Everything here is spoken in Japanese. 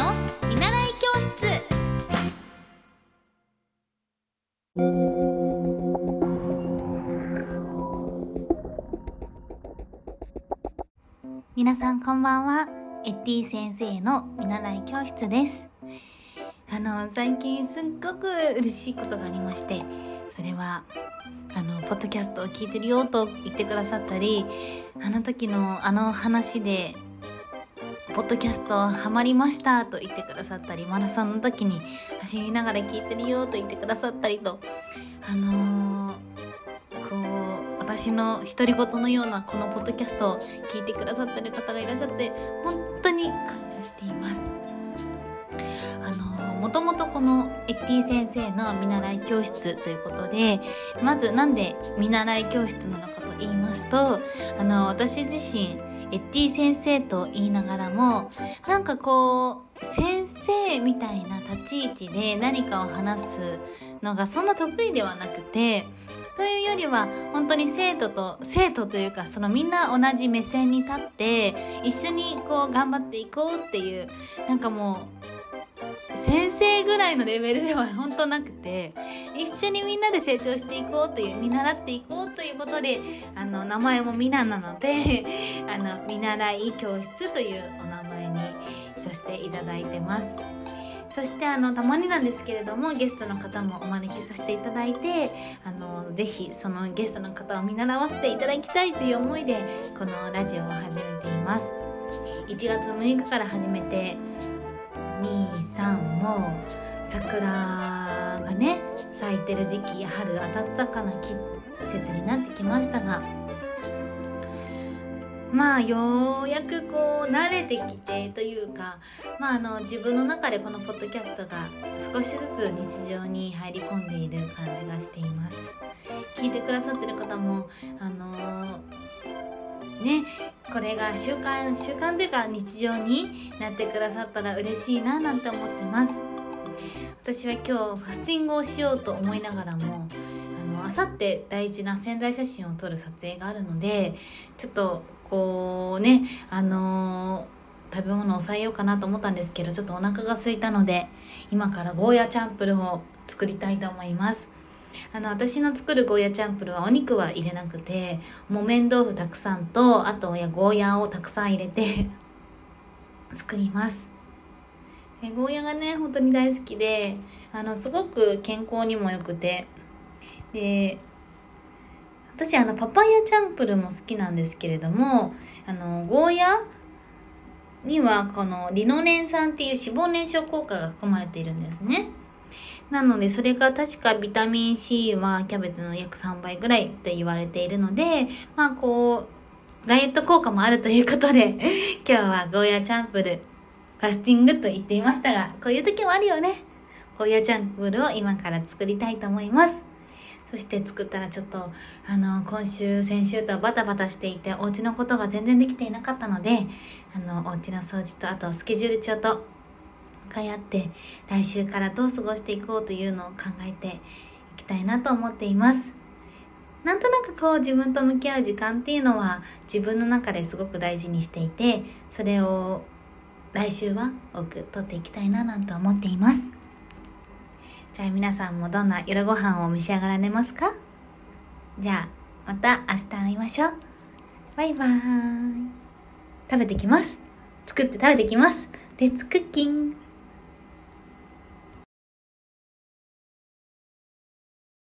の見習い教室。皆さんこんばんは。エッティ先生の見習い教室です。あの最近すっごく嬉しいことがありましてそれはあのポッドキャストを聞いてるよと言ってくださったりあの時のあの話でポッドキャストハマりましたと言ってくださったりマラソンの時に走りながら聞いてるよと言ってくださったりとあのー、こう私の独り言のようなこのポッドキャストを聞いてくださってる方がいらっしゃって本当に感謝しています。あの、もともとこのエッティ先生の見習い教室ということでまずなんで見習い教室なのかと言いますとあの私自身エッティ先生と言いながらもなんかこう先生みたいな立ち位置で何かを話すのがそんな得意ではなくてというよりは本当に生徒と生徒というかそのみんな同じ目線に立って一緒にこう頑張っていこうっていうなんかもう先生ぐらいのレベルでは本当なくて一緒にみんなで成長していこうという見習っていこうということであの名前もミナなので あの見習い教室というお名前にさせていただいてます。そしてあのたまになんですけれどもゲストの方もお招きさせていただいてあのぜひそのゲストの方を見習わせていただきたいという思いでこのラジオを始めています1月6日から始めて23も桜がね咲いてる時期春暖かな季節になってきましたがまあようやくこう慣れてきてというかまああの自分の中でこのポッドキャストが少しずつ日常に入り込んでいる感じがしています。聞いてくださってる方もあのー、ねこれが習慣習慣というか日常になってくださったら嬉しいななんて思ってます。私は今日ファスティングをしようと思いながらもあさって大事な宣材写真を撮る撮影があるのでちょっとこうねあのー、食べ物を抑えようかなと思ったんですけどちょっとお腹が空いたので今からゴーヤチャンプルを作りたいと思います。あの私の作るゴーヤチャンプルはお肉は入れなくて木綿豆腐たくさんとあとゴーヤをたくさん入れて 作ります。えゴーヤがね本当に大好きであのすごく健康にも良くてで私あのパパイヤチャンプルも好きなんですけれどもあのゴーヤにはこのリノレン酸っていう脂肪燃焼効果が含まれているんですね。なのでそれが確かビタミン C はキャベツの約3倍ぐらいって言われているのでまあこうダイエット効果もあるということで 今日はゴーヤチャンプルファスティングと言っていましたがこういう時もあるよね。ゴーヤチャンプルを今から作りたいと思います。そして作ったらちょっとあの今週先週とバタバタしていてお家のことが全然できていなかったのであのお家の掃除とあとスケジュール帳と向かい合って来週からどう過ごしていこうというのを考えていきたいなと思っています。なんとなくこう自分と向き合う時間っていうのは自分の中ですごく大事にしていてそれを来週は多くとっていきたいななんて思っています。じゃあ皆さんもどんな夜ご飯を召し上がられますか？じゃあまた明日会いましょう。バイバーイ。食べてきます。作って食べてきます。レッツクッキング